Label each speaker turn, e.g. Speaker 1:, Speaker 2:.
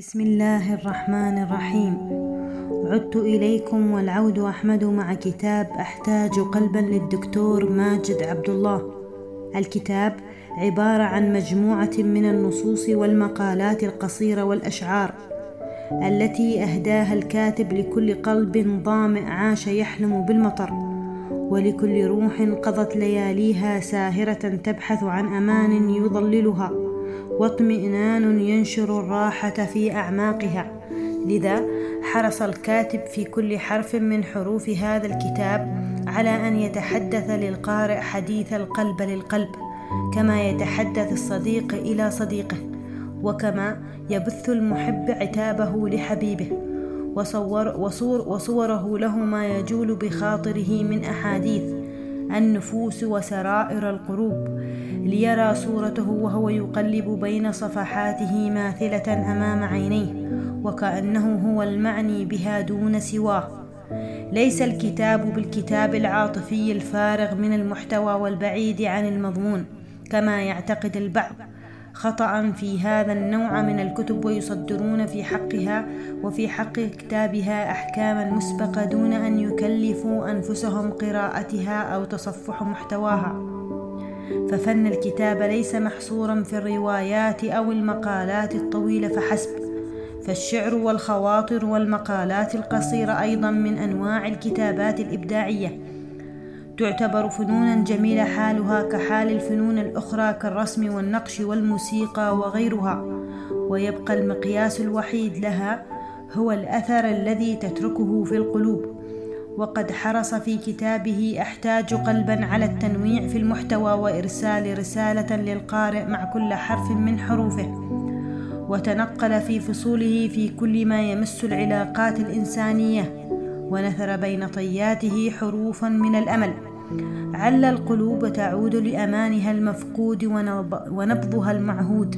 Speaker 1: بسم الله الرحمن الرحيم. عدت إليكم والعود أحمد مع كتاب أحتاج قلبا للدكتور ماجد عبد الله الكتاب عبارة عن مجموعة من النصوص والمقالات القصيرة والأشعار التي أهداها الكاتب لكل قلب ظامئ عاش يحلم بالمطر. ولكل روح قضت لياليها ساهرة تبحث عن أمان يضللها. واطمئنان ينشر الراحة في أعماقها. لذا حرص الكاتب في كل حرف من حروف هذا الكتاب على أن يتحدث للقارئ حديث القلب للقلب كما يتحدث الصديق إلى صديقه وكما يبث المحب عتابه لحبيبه. وصور وصور وصوره له ما يجول بخاطره من أحاديث النفوس وسرائر القلوب ليرى صورته وهو يقلب بين صفحاته ماثلة أمام عينيه وكأنه هو المعني بها دون سواه. ليس الكتاب بالكتاب العاطفي الفارغ من المحتوى والبعيد عن المضمون كما يعتقد البعض. خطأ في هذا النوع من الكتب ويصدرون في حقها وفي حق كتابها أحكاما مسبقة دون أن يكلفوا أنفسهم قراءتها أو تصفح محتواها. ففن الكتابة ليس محصورا في الروايات أو المقالات الطويلة فحسب. فالشعر والخواطر والمقالات القصيرة أيضا من أنواع الكتابات الإبداعية. تعتبر فنونا جميلة حالها كحال الفنون الأخرى كالرسم والنقش والموسيقى وغيرها ويبقى المقياس الوحيد لها هو الأثر الذي تتركه في القلوب. وقد حرص في كتابه أحتاج قلبا على التنويع في المحتوى وإرسال رسالة للقارئ مع كل حرف من حروفه. وتنقل في فصوله في كل ما يمس العلاقات الإنسانية ونثر بين طياته حروفا من الأمل. عل القلوب تعود لأمانها المفقود ونبضها المعهود.